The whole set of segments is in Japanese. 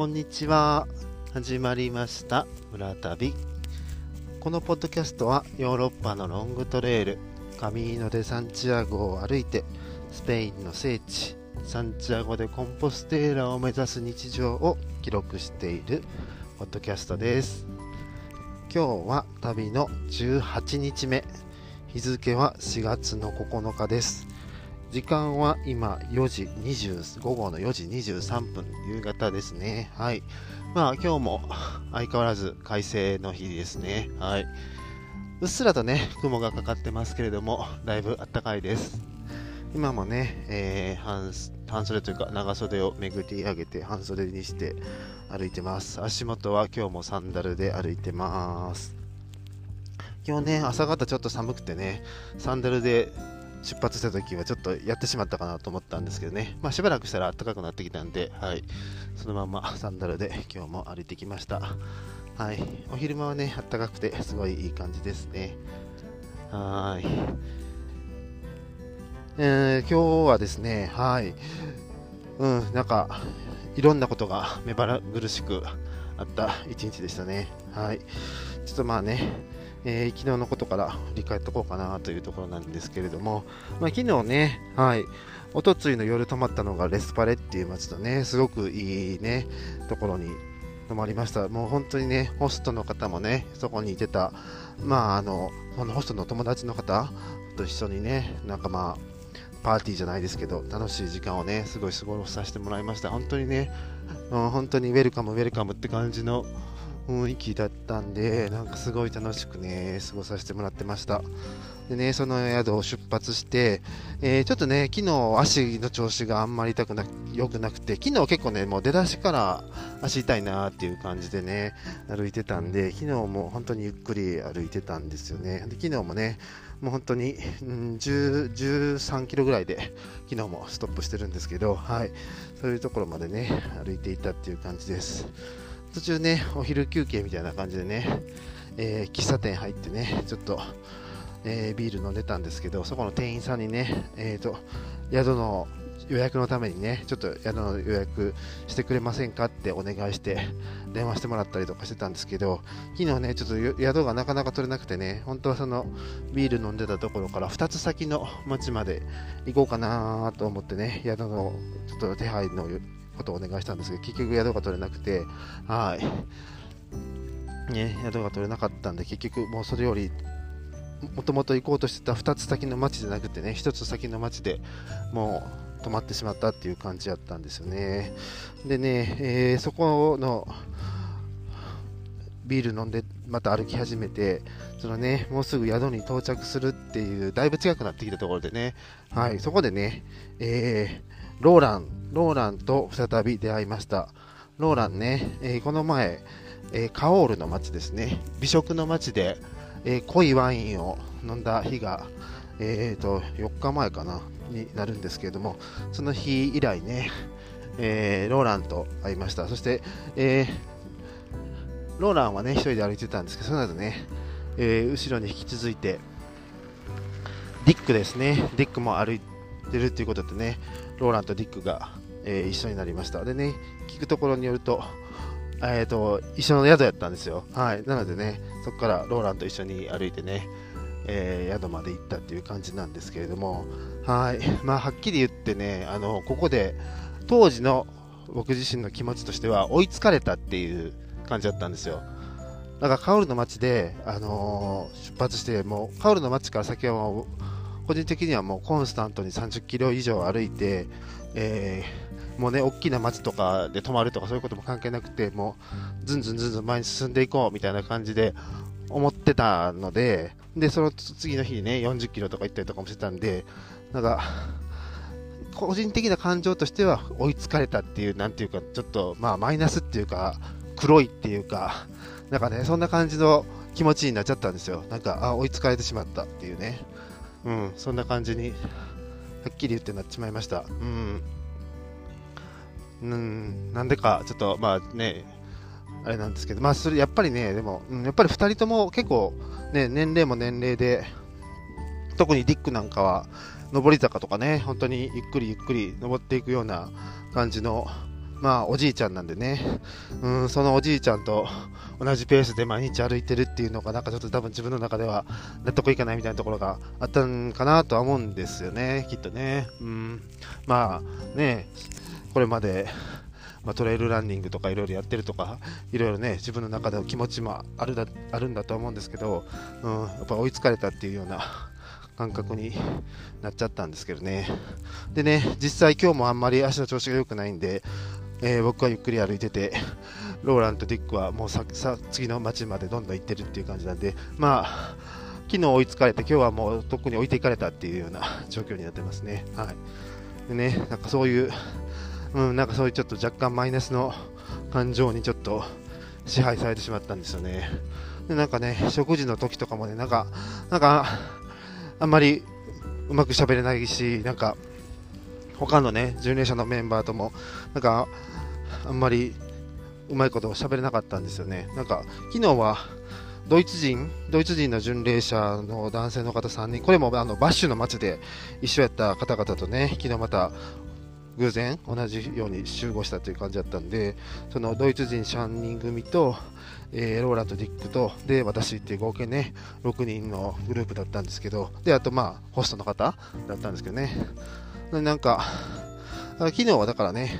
こんにちは。始まりました。村旅。このポッドキャストはヨーロッパのロングトレイル、カミーノ・デ・サンチアゴを歩いて、スペインの聖地、サンチアゴでコンポステーラを目指す日常を記録しているポッドキャストです。今日は旅の18日目。日付は4月の9日です。時間は今4時20午後の4時23分夕方ですね。はい。まあ今日も 相変わらず快晴の日ですね。はい。うっすらとね雲がかかってますけれどもだいぶ暖かいです。今もね、えー半半袖というか長袖をめぐり上げて半袖にして歩いてます。足元は今日もサンダルで歩いてます。今日ね朝方ちょっと寒くてねサンダルで出発した時はちょっとやってしまったかなと思ったんですけどね、まあ、しばらくしたら暖かくなってきたんで、はい、そのままサンダルで今日も歩いてきました。はい、お昼間はね、暖かくてすごいいい感じですね。はい。えー今日はですね、はい、うん、なんか、いろんなことが目まぐるしくあった一日でしたね。はい。ちょっとまあね、えー昨日のことから振り返っておこうかなというところなんですけれども、まあ、昨日ね、はい、おとついの夜泊まったのがレスパレっていう街とね、すごくいいね、ところに泊まりました。もう本当にね、ホストの方もね、そこにいてた、まあ、あの、そのホストの友達の方と一緒にね、なんかまあ、パーティーじゃないですけど、楽しい時間をね、すごい過ごさせてもらいました。本当にね、うん本当にウェルカム、ウェルカムって感じの雰囲気だったんで、なんかすごい楽しくね、過ごさせてもらってました。でね、その宿を出発して、えーちょっとね、昨日足の調子があんまり痛くな良くなくて、昨日結構ね、もう出だしから足痛いなっていう感じでね、歩いてたんで、昨日も本当にゆっくり歩いてたんですよね。で昨日もね、もう本当に、うん、10 13キロぐらいで昨日もストップしてるんですけど、はい、そういうところまでね、歩いていたっていう感じです。途中ね、お昼休憩みたいな感じでね、えー喫茶店入ってね、ちょっと、えービール飲んでたんですけど、そこの店員さんにね、えーと、宿の予約のためにね、ちょっと宿の予約してくれませんかってお願いして、電話してもらったりとかしてたんですけど、昨日ね、ちょっと宿がなかなか取れなくてね、本当はそのビール飲んでたところから2つ先の町まで行こうかなと思ってね、宿のちょっと手配のことをお願いしたんですけど、結局宿が取れなくて、はい。ね、宿が取れなかったんで、結局もうそれより、もともと行こうとしてた2つ先の町じゃなくてね、1つ先の町でもう止まってしまったっていう感じだったんですよね。でね、えーそこのビール飲んでまた歩き始めて、そのね、もうすぐ宿に到着するっていう、だいぶ近くなってきたところでね、はい、そこでね、えローラン、ローランと再び出会いました。ローランね、えーこの前、えーカオールの町ですね、美食の町で、えー濃いワインを飲んだ日が、えー、と4日前かなになるんですけれども、その日以来ね、えローランと会いました。そして、えローランはね、一人で歩いてたんですけど、その後ね、え後ろに引き続いて、ディックですね、ディックも歩いてるっていうことでね、ローランとディックが、えー一緒になりました。でね、聞くところによると、えー、と一緒の宿やったんですよ。はい、なのでね、そこからローランと一緒に歩いてね、えー宿まで行ったっていう感じなんですけれども、はい、まあ、はっきり言ってね、あのここで当時の僕自身の気持ちとしては追いつかれたっていう感じだったんですよ。だからカオルの街で、あのー出発して、もうカオルの街から先はもう個人的にはもうコンスタントに30キロ以上歩いて、えーもうね、大きな街とかで泊まるとかそういうことも関係なくて、もうずんずんずんずん前に進んでいこうみたいな感じで思ってたので、で、その次の日にね、40キロとか行ったりとかもしてたんで、なんか、個人的な感情としては追いつかれたっていう、なんていうか、ちょっと、まあ、マイナスっていうか、黒いっていうか、なんかね、そんな感じの気持ちになっちゃったんですよ。なんか、あ、追いつかれてしまったっていうね。うん、そんな感じに、はっきり言ってなっちまいました。うん。うん、なんでか、ちょっと、まあね、あれなんですけど、まあ、それ、やっぱりね、でも、うんやっぱり2人とも結構、ね、年齢も年齢で、特にディックなんかは、上り坂とかね、本当にゆっくりゆっくり登っていくような感じのまあ、おじいちゃんなんでね、うん、そのおじいちゃんと同じペースで毎日歩いてるっていうのが、なんかちょっと多分自分の中では納得いかないみたいなところがあったんかなとは思うんですよね、きっとね。うん、まあ、ね、これまで、まあ、トレイルランニングとかいろいろやってるとか、いろいろね、自分の中での気持ちもあるだあるんだと思うんですけど、うん、やっぱ追いつかれたっていうような感覚になっちゃったんですけどね。でね、実際今日もあんまり足の調子が良くないんで、えー、僕はゆっくり歩いてて、ローランとディックはもうささ次の街までどんどん行ってるっていう感じなんで、まあ、昨日追いつかれて、今日はもうとっくに置いていかれたっていうような 状況になってますね。はい。でね、なんかそういう、うん、なんかそういうちょっと若干マイナスの感情にちょっと支配されてしまったんですよね。で、なんかね、食事の時とかもね、なんか、なんか、あんまりうまく喋れないし、なんか、他のね、巡礼者のメンバーとも、なんか、あんまりうまいこと喋れなかったんですよね。なんか、昨日は、ドイツ人、ドイツ人の巡礼者の男性の方3人、これもあのバッシュの街で一緒やった方々とね、昨日また偶然同じように集合したという感じだったんで、そのドイツ人3人組と、えー、ローランとディックと、で、私っていう合計ね、6人のグループだったんですけど、で、あとまあ、ホストの方だったんですけどね。なんか、昨日はだからね、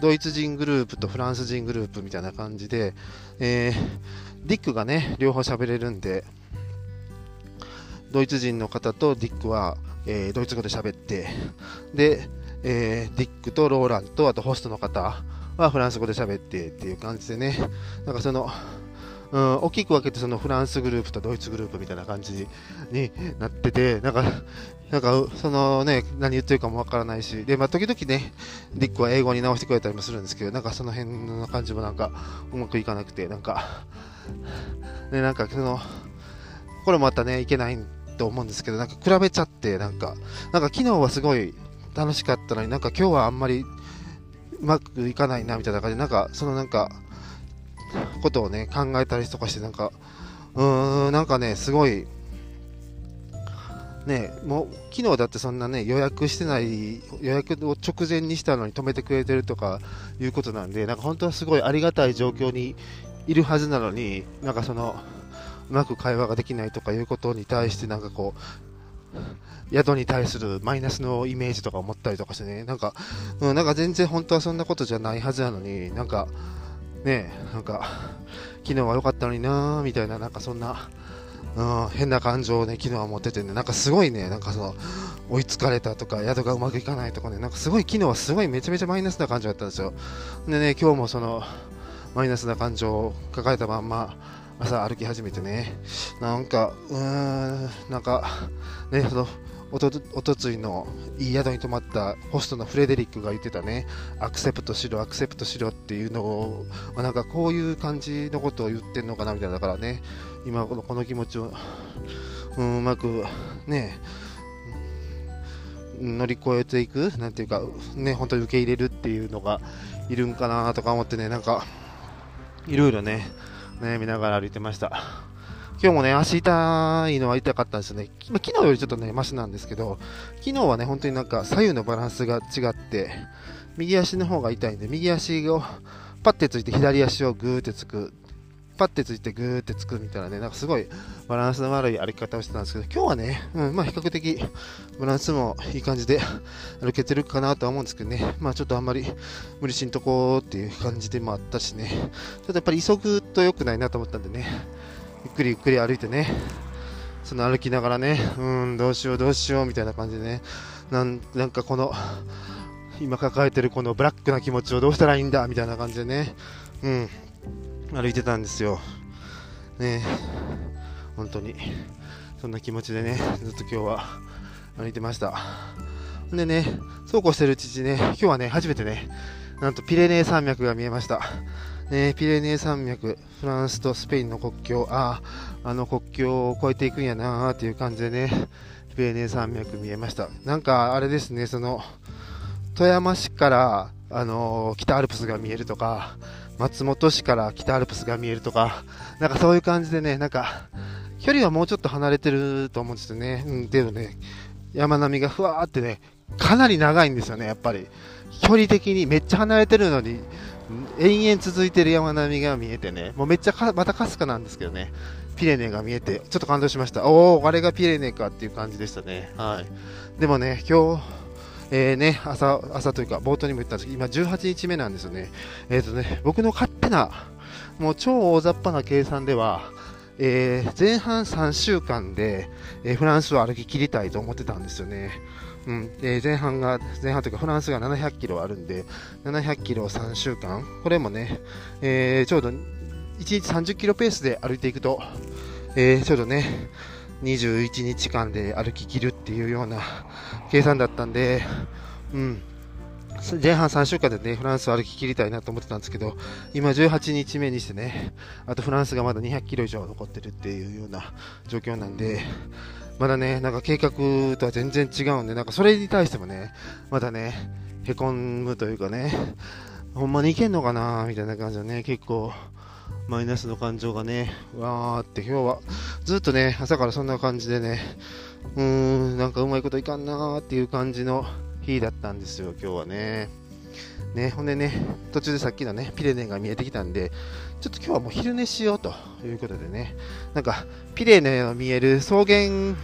ドイツ人グループとフランス人グループみたいな感じで、えー、ディックがね、両方喋れるんで、ドイツ人の方とディックは、えー、ドイツ語で喋って、で、えー、ディックとローランと、あとホストの方はフランス語で喋ってっていう感じでね、なんかその、うん、大きく分けてそのフランスグループとドイツグループみたいな感じになってて、なんか、なんか、そのね、何言ってるかもわからないし、で、まあ、時々ね、ディックは英語に直してくれたりもするんですけど、なんかその辺の感じもなんか、うまくいかなくて、なんか、ね、なんかその、これまたね、いけないと思うんですけど、なんか比べちゃって、なんか、なんか昨日はすごい楽しかったのになんか今日はあんまりうまくいかないなみたいな感じで、なんか、そのなんか、ことをね、考えたりとかして、なんか、うーん、なんかね、すごい、ね、もう昨日だってそんなね予約してない予約を直前にしたのに止めてくれてるとかいうことなんでなんか本当はすごいありがたい状況にいるはずなのになんかそのうまく会話ができないとかいうことに対してなんかこう宿に対するマイナスのイメージとか思ったりとかしてねなんか、うん、なんか全然本当はそんなことじゃないはずなのになんかねなんか昨日は良かったのになーみたいななんかそんなうん、変な感情をね、昨日は持っててね、なんかすごいね、なんかその、追いつかれたとか、宿がうまくいかないとかね、なんかすごい昨日はすごいめちゃめちゃマイナスな感情だったんですよ。でね、今日もその、マイナスな感情を抱えたまんま、朝歩き始めてね、なんか、うーん、なんか、ね、その、おとおとついのいい宿に泊まったホストのフレデリックが言ってたね、アクセプトしろ、アクセプトしろっていうのを、まあ、なんかこういう感じのことを言ってんのかなみたいな、だからね、今このこの気持ちを、うん、うまくね、乗り越えていく、なんていうか、ね、本当に受け入れるっていうのがいるんかなとか思ってね、なんか、いろいろね、悩みながら歩いてました。今日もね、足痛いのは痛かったですね。ま昨日よりちょっとね、マシなんですけど、昨日はね、本当になんか左右のバランスが違って、右足の方が痛いんで、右足をパッてついて左足をグーってつくパッてついてグーってつくみたいなね、なんかすごいバランスの悪い歩き方をしてたんですけど、今日はね、うん、まあ比較的バランスもいい感じで 歩けてるかなとは思うんですけどね、まあちょっとあんまり無理しんとこうっていう感じでもあったしね、ちょっとやっぱり急ぐと良くないなと思ったんでね、くりゆっくり歩いてね、その歩きながらね、うん、どうしようどうしようみたいな感じでね、なんなんかこの、今抱えてるこのブラックな気持ちをどうしたらいいんだみたいな感じでね、うん、歩いてたんですよ。ね本当に。そんな気持ちでね、ずっと今日は歩いてました。でね、そうこうしてるうちにね、今日はね、初めてね、なんとピレネー山脈が見えました。ね、ピレネー山脈、フランスとスペインの国境、ああ、あの国境を越えていくんやなーっていう感じでね、ピレネー山脈見えました。なんかあれですね、その、富山市から、あのー、北アルプスが見えるとか、松本市から北アルプスが見えるとか、なんかそういう感じでね、なんか、距離はもうちょっと離れてると思うんですよね。うん、でもね、山並みがふわーってね、かなり長いんですよね、やっぱり。距離的にめっちゃ離れてるのに、延々続いてる山並みが見えてね、もうめっちゃか、またかすかなんですけどね、ピレネが見えて、ちょっと感動しました。おお、あれがピレネかっていう感じでしたね。はい。でもね、今日、えー、ね、朝、朝というか、冒頭にも言ったんですけど、今18日目なんですよね。えっ、ー、とね、僕の勝手な、もう超大雑把な計算では、えー、前半3週間で、えー、フランスを歩き切りたいと思ってたんですよね。うん、で前半が、前半というかフランスが700キロあるんで、700キロ3週間、これもね、えー、ちょうど1日30キロペースで歩いていくと、えー、ちょうどね、21日間で歩き切るっていうような計算だったんで、うん、前半3週間でね、フランスを歩き切りたいなと思ってたんですけど、今18日目にしてね、あとフランスがまだ200キロ以上残ってるっていうような状況なんで、まだね、なんか計画とは全然違うんで、なんかそれに対してもね、まだね、へこむというかね、ほんまにいけんのかなみたいな感じでね、結構、マイナスの感情がね、わーって今日はずっとね、朝からそんな感じでね、うーん、なんかうまいこといかんなーっていう感じの日だったんですよ、今日はね。ね、ほんでね、途中でさっきのね、ピレネが見えてきたんで、ちょっと今日はもう昼寝しようということでね、なんか、ピレネの見える草原、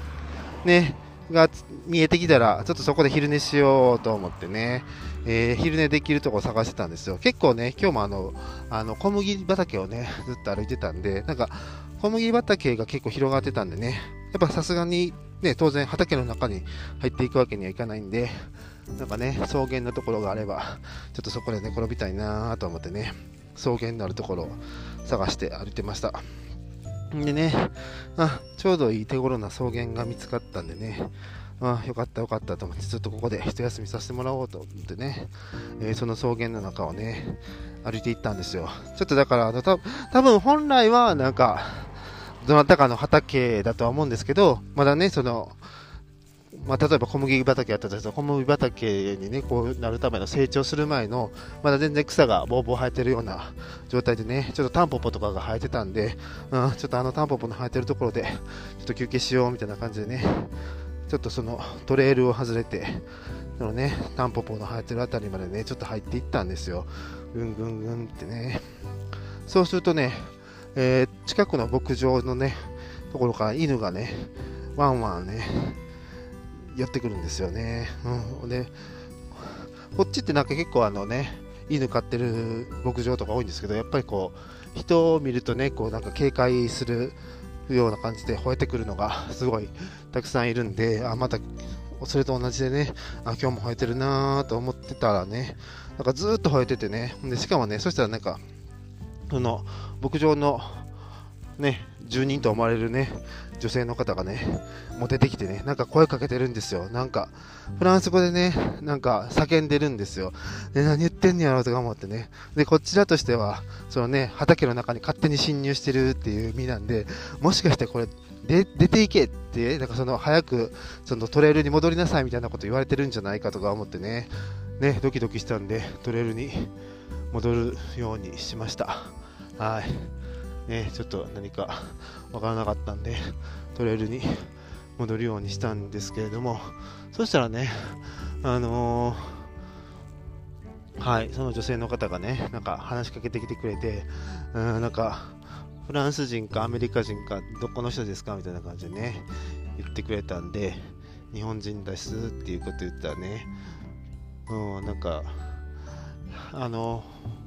ね、が見えてきたら、ちょっとそこで昼寝しようと思ってね、えー、昼寝できるとこを探してたんですよ。結構ね、今日もあの、あの小麦畑をね、ずっと歩いてたんで、なんか、小麦畑が結構広がってたんでね、やっぱさすがに、ね、当然畑の中に入っていくわけにはいかないんで、なんかね、草原のところがあれば、ちょっとそこで寝転びたいなと思ってね、草原のあるところを探して歩いてました。でね、あ、ちょうどいい手頃な草原が見つかったんでね、あよかったよかったと思って、ちょっとここで一休みさせてもらおうと思ってね、えー、その草原の中をね、歩いていったんですよ。ちょっとだから、た多分本来はなんか、どなたかの畑だとは思うんですけど、まだね、その、まあ、例えば小麦畑やったとしたら小麦畑にね、こうなるための成長する前の、まだ全然草がぼうぼう生えてるような状態でね、ちょっとタンポポとかが生えてたんで、うん、ちょっとあのタンポポの生えてるところで、ちょっと休憩しようみたいな感じでね、ちょっとそのトレイルを外れて、そのね、タンポポの生えてるあたりまでね、ちょっと入っていったんですよ。ぐんぐんぐんってね。そうするとね、えー、近くの牧場のね、ところから犬がね、ワンワンね、寄ってくるんですよね。うん。で、こっちってなんか結構あのね、犬飼ってる牧場とか多いんですけど、やっぱりこう、人を見るとね、こうなんか警戒するような感じで吠えてくるのが すごいたくさんいるんで、あ、また、それと同じでね、あ、今日も吠えてるなーと思ってたらね、なんかずっと吠えててね、で、しかもね、そしたらなんか、その、牧場のね、住人と思われるね、女性の方がね、もう出てきてね、なんか声かけてるんですよ。なんか、フランス語でね、なんか叫んでるんですよ。で、何言ってんねやろうとか思ってね。で、こちらとしては、そのね、畑の中に勝手に侵入してるっていう意味なんで、もしかしてこれ、で出ていけって、なんかその早くそのトレイルに戻りなさいみたいなこと言われてるんじゃないかとか思ってね、ね、ドキドキしたんで、トレイルに戻るようにしました。はい。ね、ちょっと何か わからなかったんで、トレイルに戻るようにしたんですけれども、そしたらね、あのー、はい、その女性の方がね、なんか話しかけてきてくれて、うん、なんか、フランス人かアメリカ人か、どこの人ですかみたいな感じでね、言ってくれたんで、日本人ですっていうこと言ったらね、うん、なんか、あのー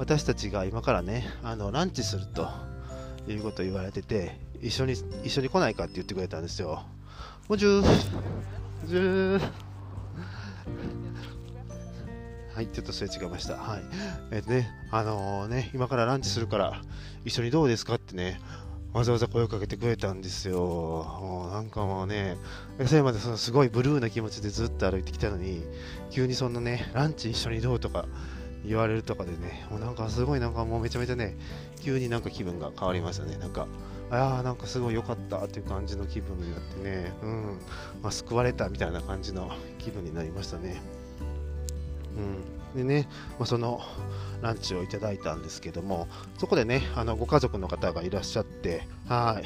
私たちが今からね、あのランチするということを言われてて、一緒に一緒に来ないかって言ってくれたんですよ。もうじゅー、じゅー。はい、ちょっとすれ違いました。はい。えっ、ー、とね、あのー、ね、今からランチするから、一緒にどうですかってね、わざわざ声をかけてくれたんですよ。もうなんかもうね、それまでそのすごいブルーな気持ちでずっと歩いてきたのに、急にそんなね、ランチ一緒にどうとか言われるとかでね、もうなんかすごいなんかもうめちゃめちゃね、急になんか気分が変わりましたね。なんか、ああ、なんかすごい良かったっていう感じの気分になってね、うん、まあ、救われたみたいな感じの気分になりましたね。うん、でね、まあ、そのランチをいただいたんですけども、そこでね、あのご家族の方がいらっしゃって、は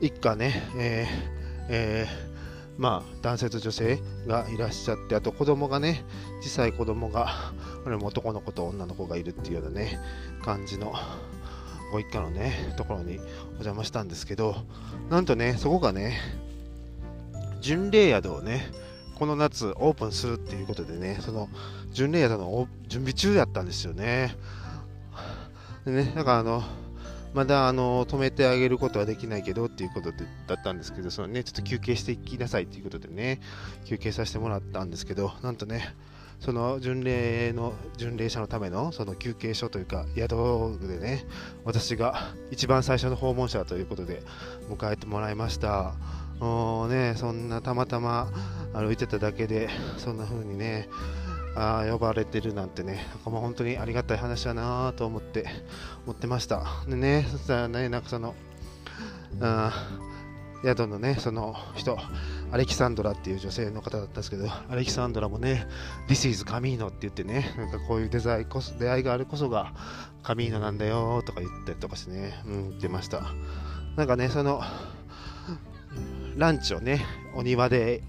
い。一家ね、えー、えーまあ、男性と女性がいらっしゃって、あと子供がね、小さい子供が、これも男の子と女の子がいるっていうようなね、感じのご一家のね、ところにお邪魔したんですけど、なんとね、そこがね、巡礼宿をね、この夏オープンするっていうことでね、その巡礼宿の準備中やったんですよね。でね、だからあの、まだあの止めてあげることはできないけどっていうことでだったんですけど、そのね、ちょっと休憩していきなさいっていうことでね、休憩させてもらったんですけど、なんとね、その巡礼の巡礼者のためのその休憩所というか宿でね、私が一番最初の訪問者ということで迎えてもらいました。もうね、そんなたまたま歩いてただけで、そんな風にね、あ呼ばれてるなんてね、なんかもう本当にありがたい話だなと思って思ってました。でね、そしたらね、なんかその、あ宿のね、その人、アレキサンドラっていう女性の方だったんですけど、アレキサンドラもね、This is カミーノって言ってね、なんかこういうデザインこそ、出会いがあるこそがカミーノなんだよとか言ったりとかしてね、うん、言ってました。なんかね、その、ランチをね、お庭で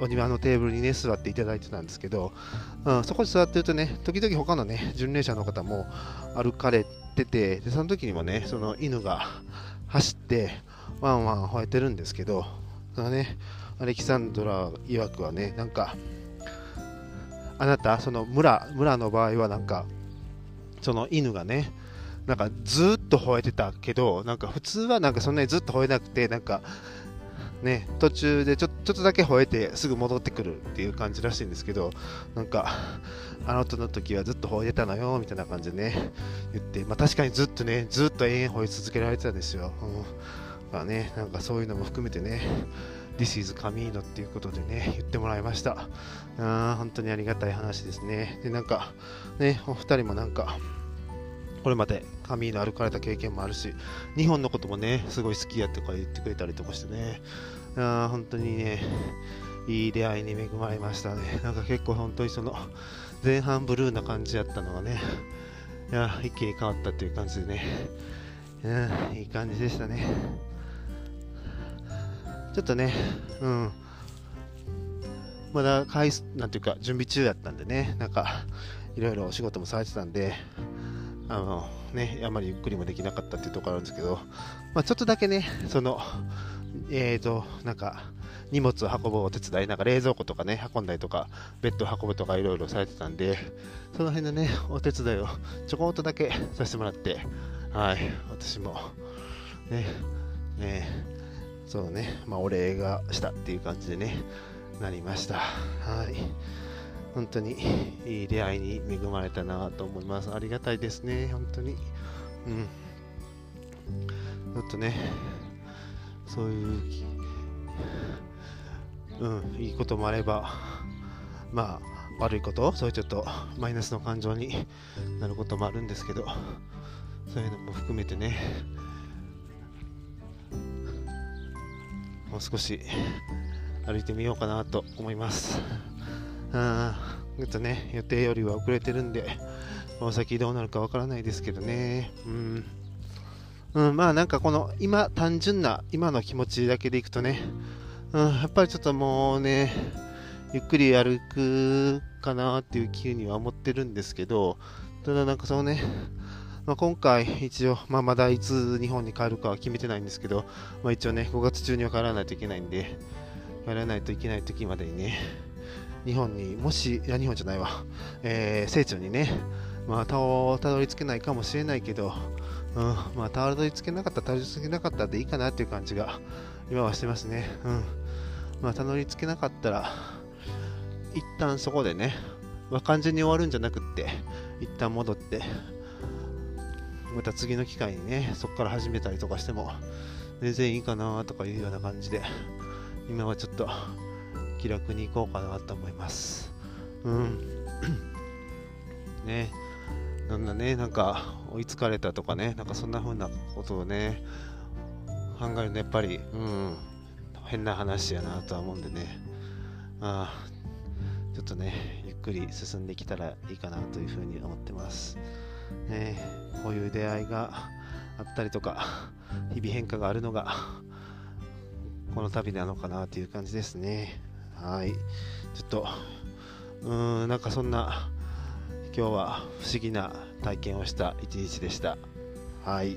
お庭のテーブルにね座っていただいてたんですけど、うん、そこに座ってるとね時々他のね巡礼者の方も歩かれててでその時にもねその犬が走ってワンワン吠えてるんですけどそのねアレキサンドラ曰くはねなんかあなたその村村の場合はなんかその犬がねなんかずっと吠えてたけどなんか普通はなんかそんなにずっと吠えなくてなんかね、途中でちょちょっとだけ吠えてすぐ戻ってくるっていう感じらしいんですけど、なんか、あのとの時はずっと吠えてたのよみたいな感じでね、言って、まあ、確かにずっとね、ずっと延々吠え続けられてたんですよ。うんまあね、なんかそういうのも含めてね、This is Camino っていうことでね、言ってもらいました。あ本当にありがたい話ですね。で、なんか、ね、お二人もなんか、これまでカミーノ歩かれた経験もあるし、日本のこともね、すごい好きやとか言ってくれたりとかしてね、あ本当にね、いい出会いに恵まれましたね。なんか結構本当にその、前半ブルーな感じやったのがね、いや一気に変わったっていう感じでね、うん、いい感じでしたね。ちょっとね、うん、まだ回なんていうか準備中やったんでね、なんかいろいろお仕事もされてたんで、あのね、あまりゆっくりもできなかったっていうところあるんですけど、まあ、ちょっとだけね、その、えーと、なんか、荷物を運ぶお手伝い、なんか冷蔵庫とかね、運んだりとか、ベッド運ぶとかいろいろされてたんで、その辺のね、お手伝いをちょこっとだけさせてもらって、はい、私も、ね、ね、そうね、まあ、お礼がしたっていう感じでね、なりました。はい。本当にいい出会いに恵まれたなと思います。ありがたいですね、本当に。うん。ちょっとね、そういう、うん、いいこともあれば、まあ、悪いこと、そういうちょっとマイナスの感情になることもあるんですけど、そういうのも含めてね、もう少し歩いてみようかなと思います。あちょっとね、予定よりは遅れてるんで、この先どうなるかわからないですけどね。うん。うん、まあなんかこの今、単純な今の気持ちだけでいくとね、うん、やっぱりちょっともうね、ゆっくり歩くかなっていう気には思ってるんですけど、ただなんかそのね、まあ、今回一応、まあ、まだいつ日本に帰るかは決めてないんですけど、まあ、一応ね、5月中には帰らないといけないんで、帰らないといけない時までにね、日本にもし、いや、日本じゃないわ、えー、聖地にね、まあ、たどり着けないかもしれないけど、うん、まあ、たどり着けなかった、たどり着けなかったでいいかなっていう感じが、今はしてますね。うん。まあ、たどり着けなかったら、一旦そこでね、まあ、完全に終わるんじゃなくって、一旦戻って、また次の機会にね、そこから始めたりとかしても、全然いいかなとかいうような感じで、今はちょっと気楽に行こうかなと思います。うん。ね。なんだね、なんか追いつかれたとかね、なんかそんな風なことをね、考えるとやっぱり、うん、変な話やなとは思うんでね、あちょっとね、ゆっくり進んできたらいいかなというふうに思ってます。ね、こういう出会いがあったりとか、日々変化があるのが、この旅なのかなという感じですね。はい。ちょっと、うーん、なんかそんな、今日は不思議な体験をした一日でした。はい。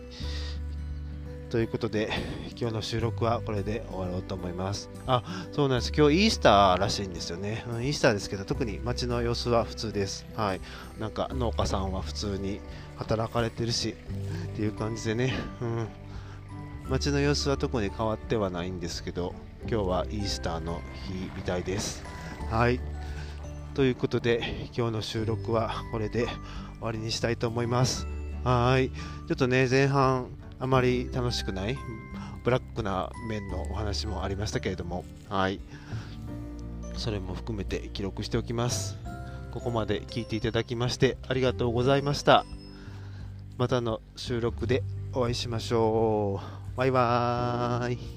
ということで、今日の収録はこれで終わろうと思います。あ、そうなんです。今日イースターらしいんですよね。うん、イースターですけど、特に街の様子は普通です。はい。なんか農家さんは普通に働かれてるし、っていう感じでね、うん。街の様子は特に変わってはないんですけど、今日はイースターの日みたいです。はい。ということで、今日の収録はこれで終わりにしたいと思います。はい。ちょっとね、前半、あまり楽しくないブラックな面のお話もありましたけれども、はい。それも含めて記録しておきます。ここまで聞いていただきましてありがとうございました。またの収録でお会いしましょう。バイバーイ。